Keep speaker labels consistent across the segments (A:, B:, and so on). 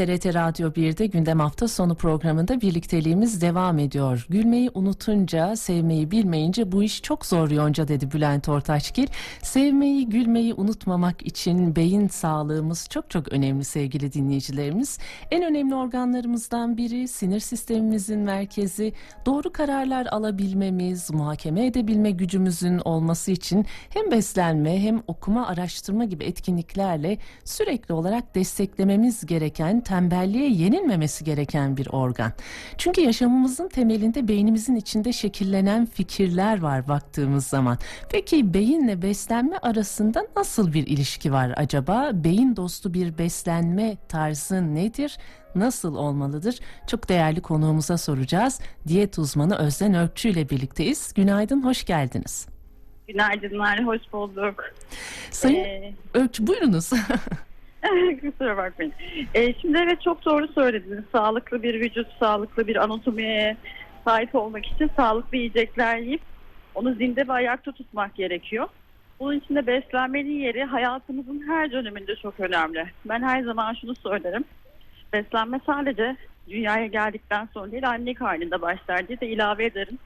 A: TRT Radyo 1'de gündem hafta sonu programında birlikteliğimiz devam ediyor. Gülmeyi unutunca, sevmeyi bilmeyince bu iş çok zor yonca dedi Bülent Ortaçgil. Sevmeyi, gülmeyi unutmamak için beyin sağlığımız çok çok önemli sevgili dinleyicilerimiz. En önemli organlarımızdan biri sinir sistemimizin merkezi. Doğru kararlar alabilmemiz, muhakeme edebilme gücümüzün olması için hem beslenme hem okuma, araştırma gibi etkinliklerle sürekli olarak desteklememiz gereken, tembelliğe yenilmemesi gereken bir organ. Çünkü yaşamımızın temelinde beynimizin içinde şekillenen fikirler var baktığımız zaman. Peki beyinle beslenme arasında nasıl bir ilişki var acaba? Beyin dostu bir beslenme tarzı nedir? Nasıl olmalıdır? Çok değerli konuğumuza soracağız. Diyet uzmanı Özden Ökçü ile birlikteyiz. Günaydın, hoş geldiniz.
B: Günaydınlar, hoş bulduk.
A: Sayın ee, Ökçü buyurunuz.
B: Kusura bakmayın. Ee, şimdi evet çok doğru söylediniz. Sağlıklı bir vücut, sağlıklı bir anatomiye sahip olmak için sağlıklı yiyecekler yiyip onu zinde ve ayakta tutmak gerekiyor. Bunun için de beslenmenin yeri hayatımızın her döneminde çok önemli. Ben her zaman şunu söylerim. Beslenme sadece dünyaya geldikten sonra değil annelik halinde başlar diye de ilave ederim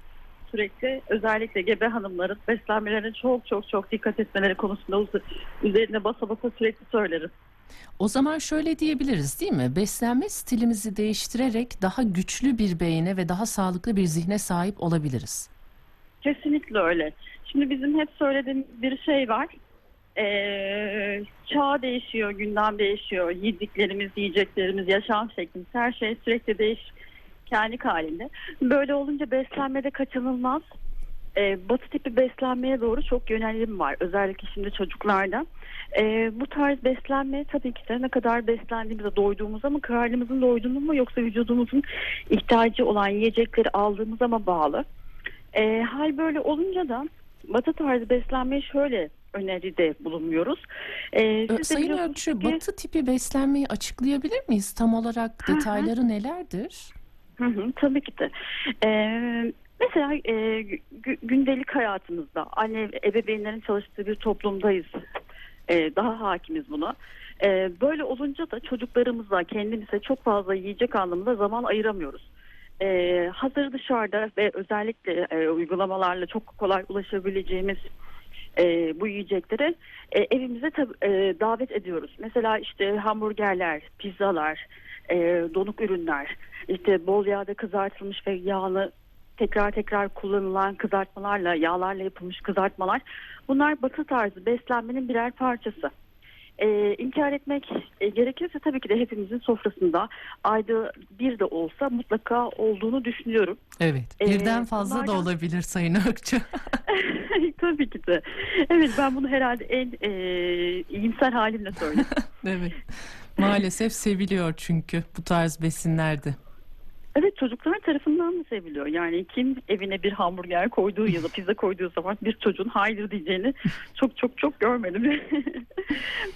B: sürekli özellikle gebe hanımların beslenmelerine çok çok çok dikkat etmeleri konusunda üzerine basa basa sürekli söylerim.
A: O zaman şöyle diyebiliriz değil mi? Beslenme stilimizi değiştirerek daha güçlü bir beyine ve daha sağlıklı bir zihne sahip olabiliriz.
B: Kesinlikle öyle. Şimdi bizim hep söylediğimiz bir şey var. Ee, çağ değişiyor, gündem değişiyor. Yediklerimiz, yiyeceklerimiz, yaşam şeklimiz her şey sürekli değişiyor kendi halinde. Böyle olunca beslenmede kaçınılmaz e, batı tipi beslenmeye doğru çok yönelim var. Özellikle şimdi çocuklarda. E, bu tarz beslenme tabii ki de ne kadar beslendiğimizde doyduğumuza mı karnımızın doyduğunu mu yoksa vücudumuzun ihtiyacı olan yiyecekleri aldığımıza mı bağlı. E, hal böyle olunca da batı tarzı beslenmeye şöyle öneride bulunmuyoruz.
A: Ee, Sayın Ölçü, ki... batı tipi beslenmeyi açıklayabilir miyiz? Tam olarak detayları nelerdir?
B: Hı hı, tabii ki de. Ee, mesela e, gündelik hayatımızda anne ebeveynlerin çalıştığı bir toplumdayız. Ee, daha hakimiz buna. Ee, böyle olunca da çocuklarımızla kendimize çok fazla yiyecek anlamında zaman ayıramıyoruz. Ee, hazır dışarıda ve özellikle e, uygulamalarla çok kolay ulaşabileceğimiz e, bu yiyecekleri e, evimize tab- e, davet ediyoruz. Mesela işte hamburgerler, pizzalar, e, donuk ürünler, işte bol yağda kızartılmış ve yağlı tekrar tekrar kullanılan kızartmalarla, yağlarla yapılmış kızartmalar bunlar batı tarzı beslenmenin birer parçası. Ee, inkar etmek e, gerekirse tabii ki de hepimizin sofrasında ayda bir de olsa mutlaka olduğunu düşünüyorum.
A: Evet ee, birden ee, fazla bunlardan... da olabilir Sayın Akça.
B: tabii ki de. Evet ben bunu herhalde en e, iyimser halimle söyledim.
A: evet. Maalesef seviliyor çünkü bu tarz besinlerde.
B: Evet çocuklar tarafından da seviliyor. Yani kim evine bir hamburger koyduğu ya da pizza koyduğu zaman bir çocuğun hayır diyeceğini çok çok çok görmedim.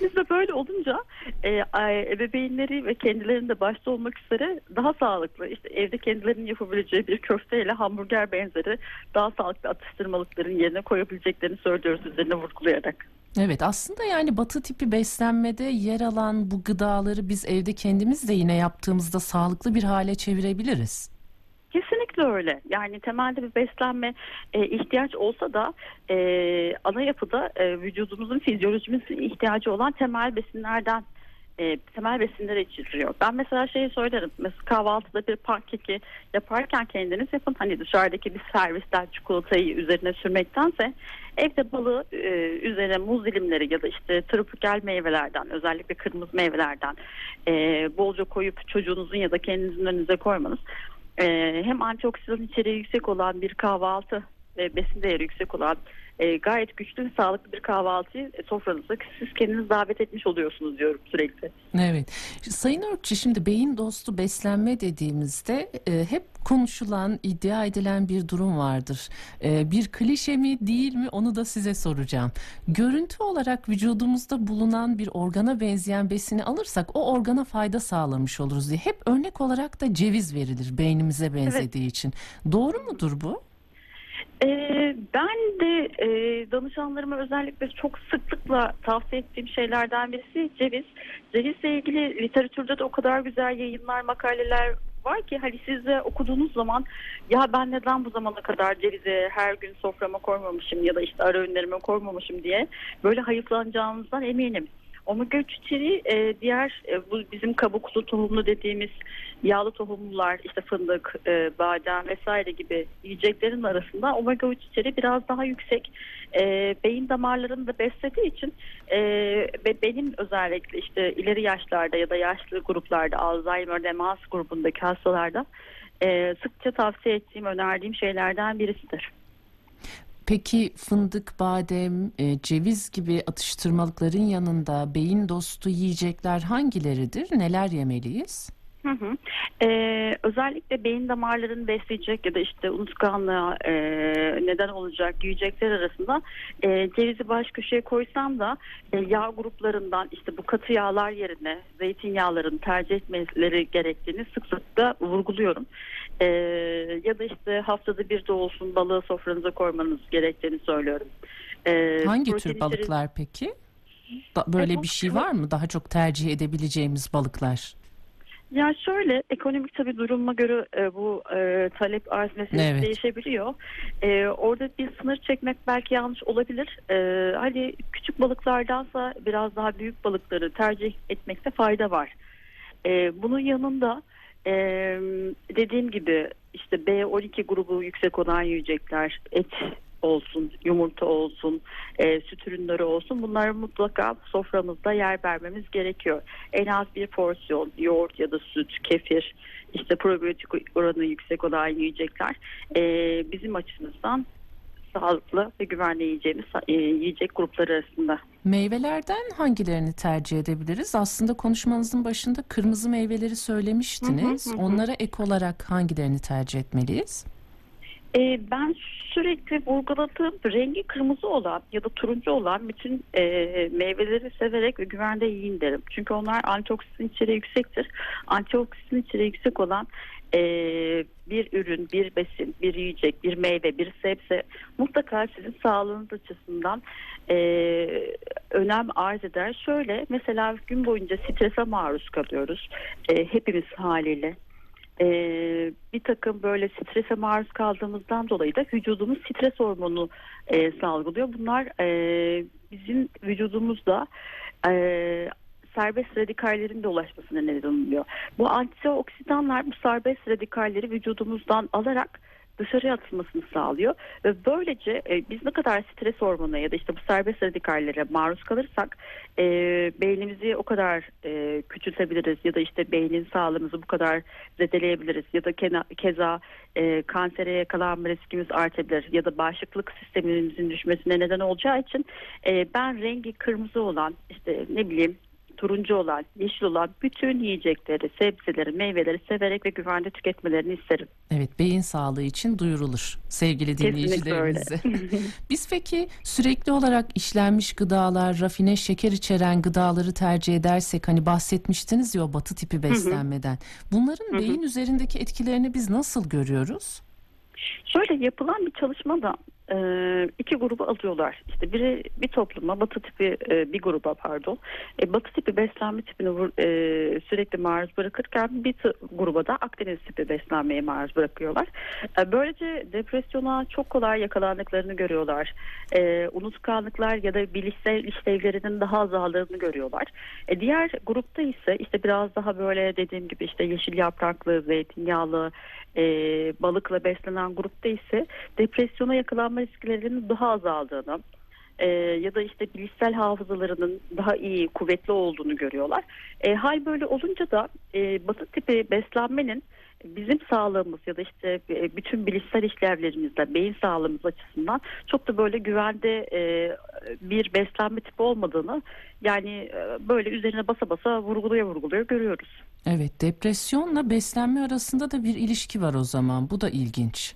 B: Biz de böyle olunca e, ebeveynleri ve kendilerinin de başta olmak üzere daha sağlıklı işte evde kendilerinin yapabileceği bir köfteyle hamburger benzeri daha sağlıklı atıştırmalıkların yerine koyabileceklerini söylüyoruz üzerine vurgulayarak.
A: Evet aslında yani batı tipi beslenmede yer alan bu gıdaları biz evde kendimiz de yine yaptığımızda sağlıklı bir hale çevirebiliriz.
B: Kesinlikle öyle. Yani temelde bir beslenme e, ihtiyaç olsa da e, ana yapıda e, vücudumuzun fizyolojimizin ihtiyacı olan temel besinlerden e, temel besinlere içeriyor. Ben mesela şeyi söylerim. Mesela kahvaltıda bir pankeki yaparken kendiniz yapın. Hani dışarıdaki bir servisten çikolatayı üzerine sürmektense evde balı e, üzerine muz dilimleri ya da işte tropikal meyvelerden özellikle kırmızı meyvelerden e, bolca koyup çocuğunuzun ya da kendinizin önünüze koymanız e, hem antioksidan içeriği yüksek olan bir kahvaltı ve besin değeri yüksek olan e, gayet güçlü ve sağlıklı bir kahvaltıyı e, sofranıza siz kendiniz davet etmiş oluyorsunuz diyorum sürekli.
A: Evet. Sayın Örtçü şimdi beyin dostu beslenme dediğimizde e, hep konuşulan, iddia edilen bir durum vardır. E, bir klişe mi değil mi onu da size soracağım. Görüntü olarak vücudumuzda bulunan bir organa benzeyen besini alırsak o organa fayda sağlamış oluruz diye. Hep örnek olarak da ceviz verilir beynimize benzediği evet. için. Doğru mudur bu?
B: Ee, ben de e, danışanlarıma özellikle çok sıklıkla tavsiye ettiğim şeylerden birisi ceviz. Cevizle ilgili literatürde de o kadar güzel yayınlar, makaleler var ki hani siz de okuduğunuz zaman ya ben neden bu zamana kadar cevizi her gün soframa koymamışım ya da işte ara öğünlerime koymamışım diye böyle hayıflanacağınızdan eminim. Omega 3 içeriği e, diğer e, bu bizim kabuklu tohumlu dediğimiz yağlı tohumlular işte fındık, e, badem vesaire gibi yiyeceklerin arasında omega 3 içeriği biraz daha yüksek. E, beyin damarlarını da beslediği için e, ve benim özellikle işte ileri yaşlarda ya da yaşlı gruplarda Alzheimer demans grubundaki hastalarda e, sıkça tavsiye ettiğim, önerdiğim şeylerden birisidir.
A: Peki fındık, badem, e, ceviz gibi atıştırmalıkların yanında beyin dostu yiyecekler hangileridir? Neler yemeliyiz?
B: Hı hı. Ee, özellikle beyin damarlarını besleyecek ya da işte unutkanlığa e, neden olacak yiyecekler arasında e, cevizi baş köşeye koysam da e, yağ gruplarından işte bu katı yağlar yerine zeytinyağlarını tercih etmeleri gerektiğini sık sık da vurguluyorum. E, ya da işte haftada bir de olsun balığı sofranıza koymanız gerektiğini söylüyorum.
A: E, Hangi tür balıklar peki? Da, böyle e, bir şey var mı? Daha çok tercih edebileceğimiz balıklar?
B: Ya şöyle ekonomik tabii duruma göre e, bu e, talep arz meselesi evet. değişebiliyor. E, orada bir sınır çekmek belki yanlış olabilir. E, hani küçük balıklardansa biraz daha büyük balıkları tercih etmekte fayda var. E, bunun yanında e, dediğim gibi işte B12 grubu yüksek olan yiyecekler, et olsun, yumurta olsun, e, süt ürünleri olsun bunları mutlaka soframızda yer vermemiz gerekiyor. En az bir porsiyon yoğurt ya da süt, kefir, işte probiyotik oranı yüksek olan yiyecekler e, bizim açımızdan sağlıklı ve güvenli yiyeceğimiz e, yiyecek grupları arasında.
A: Meyvelerden hangilerini tercih edebiliriz? Aslında konuşmanızın başında kırmızı meyveleri söylemiştiniz. Hı hı hı. Onlara ek olarak hangilerini tercih etmeliyiz?
B: E, ben sürekli vurguladığım rengi kırmızı olan ya da turuncu olan bütün e, meyveleri severek ve güvende yiyin derim. Çünkü onlar antioksidan içeriği yüksektir. Antioksidan içeriği yüksek olan e, bir ürün, bir besin, bir yiyecek, bir meyve, bir sebze mutlaka sizin sağlığınız açısından e, önem arz eder. Şöyle mesela gün boyunca strese maruz kalıyoruz. E, hepimiz haliyle e, bir takım böyle strese maruz kaldığımızdan dolayı da vücudumuz stres hormonu e, salgılıyor. Bunlar e, bizim vücudumuzda e, serbest radikallerin de ulaşmasına neden oluyor. Bu antioksidanlar bu serbest radikalleri vücudumuzdan alarak dışarıya atılmasını sağlıyor. Ve böylece e, biz ne kadar stres hormonu ya da işte bu serbest radikallere maruz kalırsak e, beynimizi o kadar e, küçültebiliriz ya da işte beynin sağlığımızı bu kadar zedeleyebiliriz ya da kena, keza e, kansere yakalanma riskimiz artabilir ya da bağışıklık sistemimizin düşmesine neden olacağı için e, ben rengi kırmızı olan işte ne bileyim turuncu olan, yeşil olan bütün yiyecekleri, sebzeleri, meyveleri severek ve güvende tüketmelerini isterim.
A: Evet, beyin sağlığı için duyurulur sevgili dinleyicilerimize. Biz peki sürekli olarak işlenmiş gıdalar, rafine şeker içeren gıdaları tercih edersek hani bahsetmiştiniz ya o batı tipi beslenmeden. Bunların beyin üzerindeki etkilerini biz nasıl görüyoruz?
B: Şöyle yapılan bir çalışma da e, iki grubu alıyorlar. İşte biri bir topluma batı tipi e, bir gruba pardon e, batı tipi beslenme tipini e, sürekli maruz bırakırken bir gruba da Akdeniz tipi beslenmeye maruz bırakıyorlar. E, böylece depresyona çok kolay yakalandıklarını görüyorlar. E, unutkanlıklar ya da bilişsel işlevlerinin daha azaldığını görüyorlar. E, diğer grupta ise işte biraz daha böyle dediğim gibi işte yeşil yapraklı, zeytinyağlı, e, balıkla beslenen grupta ise depresyona yakalanma risklerinin daha azaldığını e, ya da işte bilişsel hafızalarının daha iyi, kuvvetli olduğunu görüyorlar. E, hal böyle olunca da e, batı tipi beslenmenin bizim sağlığımız ya da işte e, bütün bilişsel işlevlerimizde beyin sağlığımız açısından çok da böyle güvende e, bir beslenme tipi olmadığını yani e, böyle üzerine basa basa vurguluyor vurguluyor görüyoruz.
A: Evet depresyonla beslenme arasında da bir ilişki var o zaman bu da ilginç.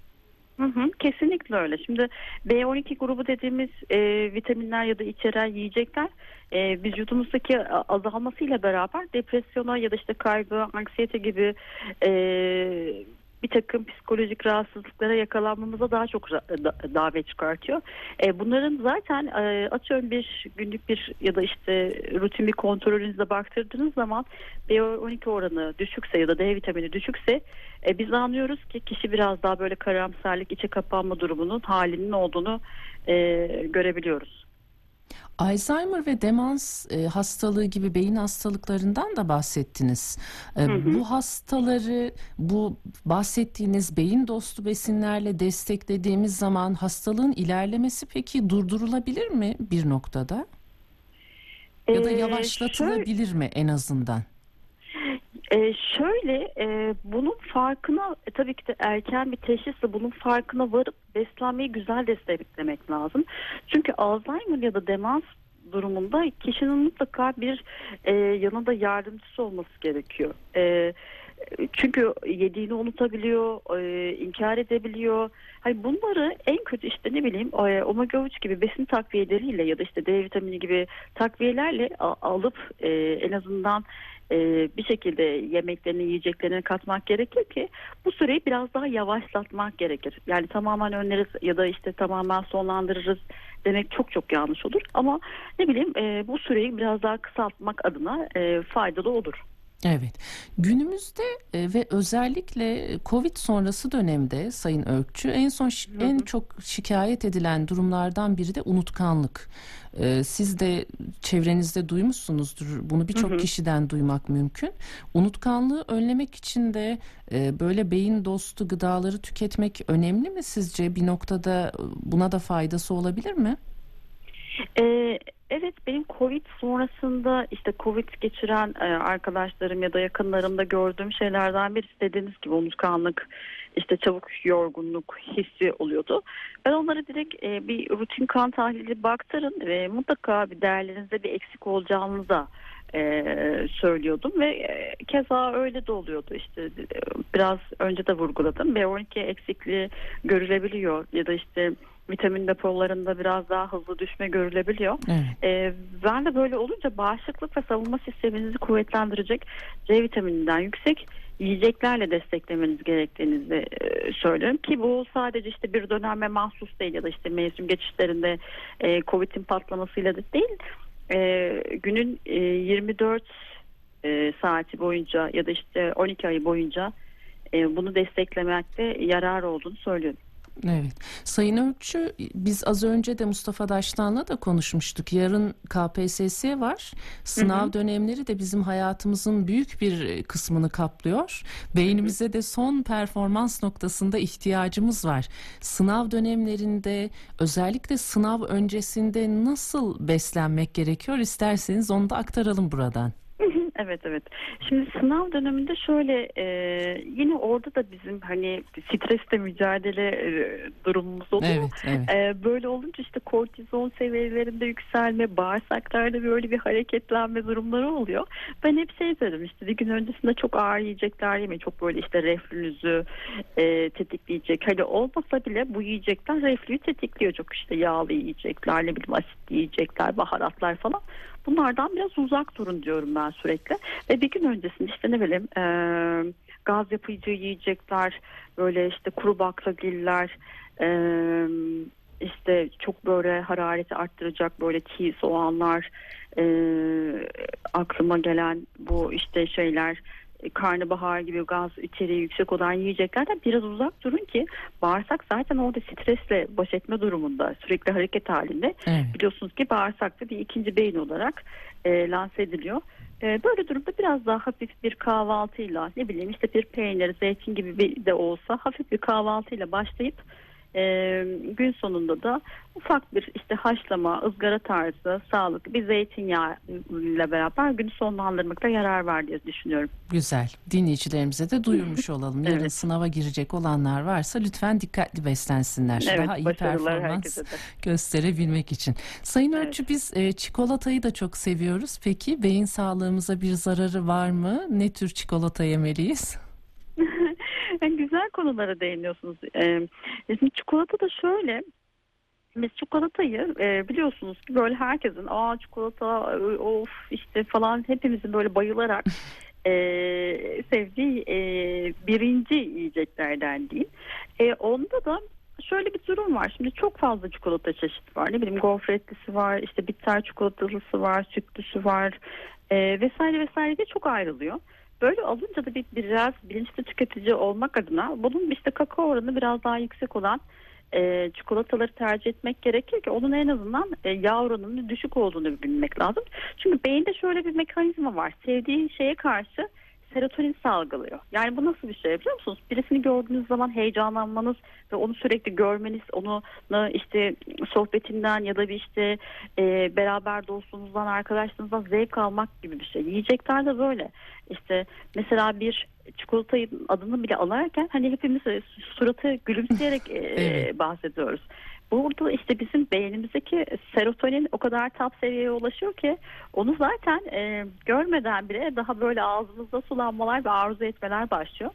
B: Hı hı, kesinlikle öyle. Şimdi B12 grubu dediğimiz e, vitaminler ya da içeren yiyecekler e, vücudumuzdaki azalmasıyla beraber depresyona ya da işte kaygı, anksiyete gibi e, bir takım psikolojik rahatsızlıklara yakalanmamıza daha çok davet çıkartıyor. E, bunların zaten e, atıyorum bir günlük bir ya da işte rutin bir kontrolünüze baktırdığınız zaman B12 oranı düşükse ya da D vitamini düşükse e, biz anlıyoruz ki kişi biraz daha böyle karamsarlık, içe kapanma durumunun halinin olduğunu e, görebiliyoruz.
A: Alzheimer ve demans e, hastalığı gibi beyin hastalıklarından da bahsettiniz. E,
B: Hı hı.
A: Bu hastaları bu bahsettiğiniz beyin dostu besinlerle desteklediğimiz zaman hastalığın ilerlemesi peki durdurulabilir mi bir noktada? Ya da
B: Ee,
A: yavaşlatılabilir mi en azından?
B: Ee, şöyle e, bunun farkına e, tabii ki de erken bir teşhisle bunun farkına varıp beslenmeyi güzel desteklemek lazım. Çünkü Alzheimer ya da demans durumunda kişinin mutlaka bir e, yanında yardımcısı olması gerekiyor. E, çünkü yediğini unutabiliyor, e, inkar edebiliyor. Hayır bunları en kötü işte ne bileyim e, omega 3 gibi besin takviyeleriyle ya da işte D vitamini gibi takviyelerle alıp e, en azından bir şekilde yemeklerini yiyeceklerine katmak gerekir ki bu süreyi biraz daha yavaşlatmak gerekir. Yani tamamen önleriz ya da işte tamamen sonlandırırız demek çok çok yanlış olur. Ama ne bileyim bu süreyi biraz daha kısaltmak adına faydalı olur.
A: Evet. Günümüzde e, ve özellikle Covid sonrası dönemde Sayın Ökçü en son şi- en çok şikayet edilen durumlardan biri de unutkanlık. E, Siz de çevrenizde duymuşsunuzdur. Bunu birçok kişiden duymak mümkün. Unutkanlığı önlemek için de e, böyle beyin dostu gıdaları tüketmek önemli mi sizce? Bir noktada buna da faydası olabilir mi?
B: Ee, evet benim Covid sonrasında işte Covid geçiren e, arkadaşlarım ya da yakınlarımda gördüğüm şeylerden birisi dediğiniz gibi unutkanlık, işte çabuk yorgunluk hissi oluyordu. Ben onlara direkt e, bir rutin kan tahlili baktırın ve mutlaka bir değerlerinizde bir eksik olacağını da e, söylüyordum ve e, keza öyle de oluyordu işte e, biraz önce de vurguladım B12 eksikliği görülebiliyor ya da işte vitamin depolarında biraz daha hızlı düşme görülebiliyor.
A: Evet.
B: Ee, ben de böyle olunca bağışıklık ve savunma sisteminizi kuvvetlendirecek C vitamininden yüksek yiyeceklerle desteklemeniz gerektiğini de, e, söylüyorum ki bu sadece işte bir döneme mahsus değil ya da işte mevsim geçişlerinde e, Covid'in patlamasıyla da değil E, günün e, 24 e, saati boyunca ya da işte 12 ayı boyunca e, bunu desteklemekte yarar olduğunu söylüyorum.
A: Evet. Sayın Ökçü biz az önce de Mustafa Daştan'la da konuşmuştuk. Yarın KPSS var. Sınav dönemleri de bizim hayatımızın büyük bir kısmını kaplıyor. Beynimize de son performans noktasında ihtiyacımız var. Sınav dönemlerinde özellikle sınav öncesinde nasıl beslenmek gerekiyor isterseniz onu da aktaralım buradan.
B: Evet evet. Şimdi sınav döneminde şöyle e, yine orada da bizim hani stresle mücadele e, durumumuz oluyor.
A: Evet, evet.
B: E, böyle olunca işte kortizon seviyelerinde yükselme, bağırsaklarda böyle bir hareketlenme durumları oluyor. Ben hep şey dedim işte bir gün öncesinde çok ağır yiyecekler yemeyin. Çok böyle işte reflünüzü e, tetikleyecek. Hani olmasa bile bu yiyecekler reflüyü tetikliyor. Çok işte yağlı yiyecekler, ne bileyim asitli yiyecekler, baharatlar falan. Bunlardan biraz uzak durun diyorum ben sürekli. Ve bir gün öncesinde işte ne bileyim e, gaz yapıcı yiyecekler, böyle işte kuru baklagiller, e, işte çok böyle harareti arttıracak böyle çiğ soğanlar, e, aklıma gelen bu işte şeyler karnabahar gibi gaz içeriği yüksek olan yiyeceklerden biraz uzak durun ki bağırsak zaten orada stresle baş etme durumunda sürekli hareket halinde
A: Evet.
B: biliyorsunuz ki bağırsakta bir ikinci beyin olarak e, lanse ediliyor. E, böyle durumda biraz daha hafif bir kahvaltıyla ne bileyim işte bir peynir, zeytin gibi bir de olsa hafif bir kahvaltıyla başlayıp e, gün sonunda da ufak bir işte haşlama, ızgara tarzı sağlıklı bir zeytinyağı ile beraber günü sonlandırmakta yarar var diye düşünüyorum.
A: Güzel. Dinleyicilerimize de duyurmuş olalım. Yarın
B: Evet.
A: sınava girecek olanlar varsa lütfen dikkatli beslensinler.
B: Evet,
A: Daha iyi performans gösterebilmek için. Sayın
B: Evet.
A: Öğretçi biz e, çikolatayı da çok seviyoruz. Peki beyin sağlığımıza bir zararı var mı? Ne tür çikolata yemeliyiz?
B: Yani güzel konulara değiniyorsunuz. Ee, şimdi çikolata da şöyle biz çikolatayı e, biliyorsunuz ki böyle herkesin aa çikolata e, of işte falan hepimizin böyle bayılarak e, sevdiği e, birinci yiyeceklerden değil. E, onda da şöyle bir durum var. Şimdi çok fazla çikolata çeşidi var. Ne bileyim gofretlisi var, işte bitter çikolatalısı var, sütlüsü var e, vesaire vesaire de çok ayrılıyor. Böyle alınca da bir, biraz bilinçli tüketici olmak adına bunun işte kakao oranı biraz daha yüksek olan e, çikolataları tercih etmek gerekir ki onun en azından e, yağ oranının düşük olduğunu bilmek lazım. Çünkü beyinde şöyle bir mekanizma var. Sevdiği şeye karşı serotonin salgılıyor. Yani bu nasıl bir şey biliyor musunuz? Birisini gördüğünüz zaman heyecanlanmanız ve onu sürekli görmeniz, onu işte sohbetinden ya da bir işte e, beraber dostluğunuzdan, arkadaşlarınızdan zevk almak gibi bir şey. Yiyecekler de böyle. İşte mesela bir çikolatayı adını bile alarken hani hepimiz suratı gülümseyerek e, bahsediyoruz. Burada işte bizim beynimizdeki serotonin o kadar top seviyeye ulaşıyor ki onu zaten e, görmeden bile daha böyle ağzımızda sulanmalar ve arzu etmeler başlıyor.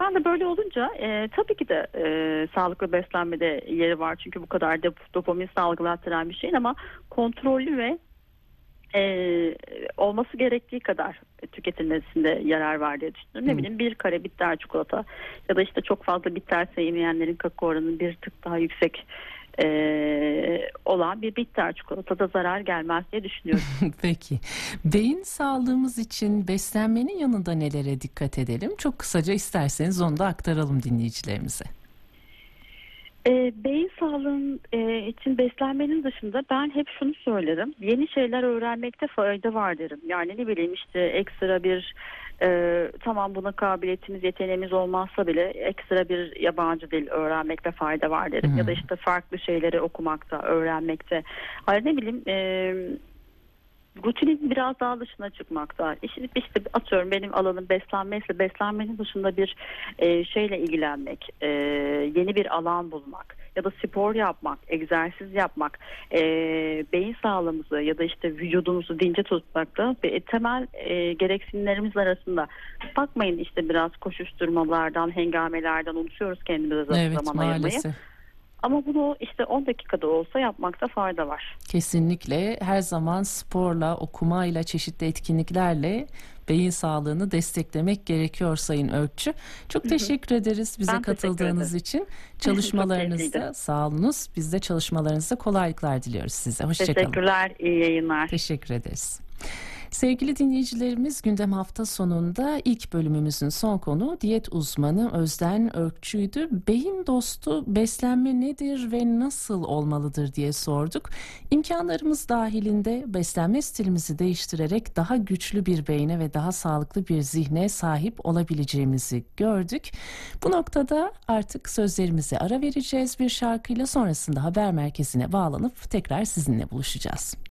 B: Ben de böyle olunca e, tabii ki de e, sağlıklı beslenmede yeri var çünkü bu kadar da dopamin salgılattıran bir şeyin ama kontrollü ve e, olması gerektiği kadar tüketilmesinde yarar var diye düşünüyorum. Ne bileyim bir kare bitter çikolata ya da işte çok fazla bitter sevmeyenlerin kakao oranı bir tık daha yüksek e, olan bir bitter çikolatada zarar gelmez diye düşünüyorum.
A: Peki. Beyin sağlığımız için beslenmenin yanında nelere dikkat edelim? Çok kısaca isterseniz onu da aktaralım dinleyicilerimize.
B: E, beyin sağlığın e, için beslenmenin dışında ben hep şunu söylerim. Yeni şeyler öğrenmekte fayda var derim. Yani ne bileyim işte ekstra bir e, tamam buna kabiliyetimiz, yeteneğimiz olmazsa bile ekstra bir yabancı dil öğrenmekte fayda var derim. Hmm. Ya da işte farklı şeyleri okumakta, öğrenmekte. Hayır ne bileyim e, rutinin biraz daha dışına çıkmakta. İşte, işte atıyorum benim alanım beslenme ise beslenmenin dışında bir e, şeyle ilgilenmek, e, yeni bir alan bulmak ya da spor yapmak, egzersiz yapmak, e, beyin sağlığımızı ya da işte vücudumuzu dince tutmakta ve temel e, gereksinimlerimiz arasında. Bakmayın işte biraz koşuşturmalardan, hengamelerden unutuyoruz kendimize
A: evet,
B: zaman
A: maalesef.
B: Ama bunu işte 10 dakikada olsa yapmakta fayda var.
A: Kesinlikle her zaman sporla, okumayla, çeşitli etkinliklerle beyin sağlığını desteklemek gerekiyor Sayın Ökçü. Çok teşekkür ederiz bize
B: Ben
A: katıldığınız için. Çalışmalarınızda sağolunuz. Biz de çalışmalarınızda kolaylıklar diliyoruz size. Hoşçakalın.
B: Teşekkürler, iyi yayınlar.
A: Teşekkür ederiz. Sevgili dinleyicilerimiz gündem hafta sonunda ilk bölümümüzün son konu diyet uzmanı Özden Örkçü'ydü. Beyin dostu beslenme nedir ve nasıl olmalıdır diye sorduk. İmkanlarımız dahilinde beslenme stilimizi değiştirerek daha güçlü bir beyne ve daha sağlıklı bir zihne sahip olabileceğimizi gördük. Bu noktada artık sözlerimize ara vereceğiz bir şarkıyla sonrasında haber merkezine bağlanıp tekrar sizinle buluşacağız.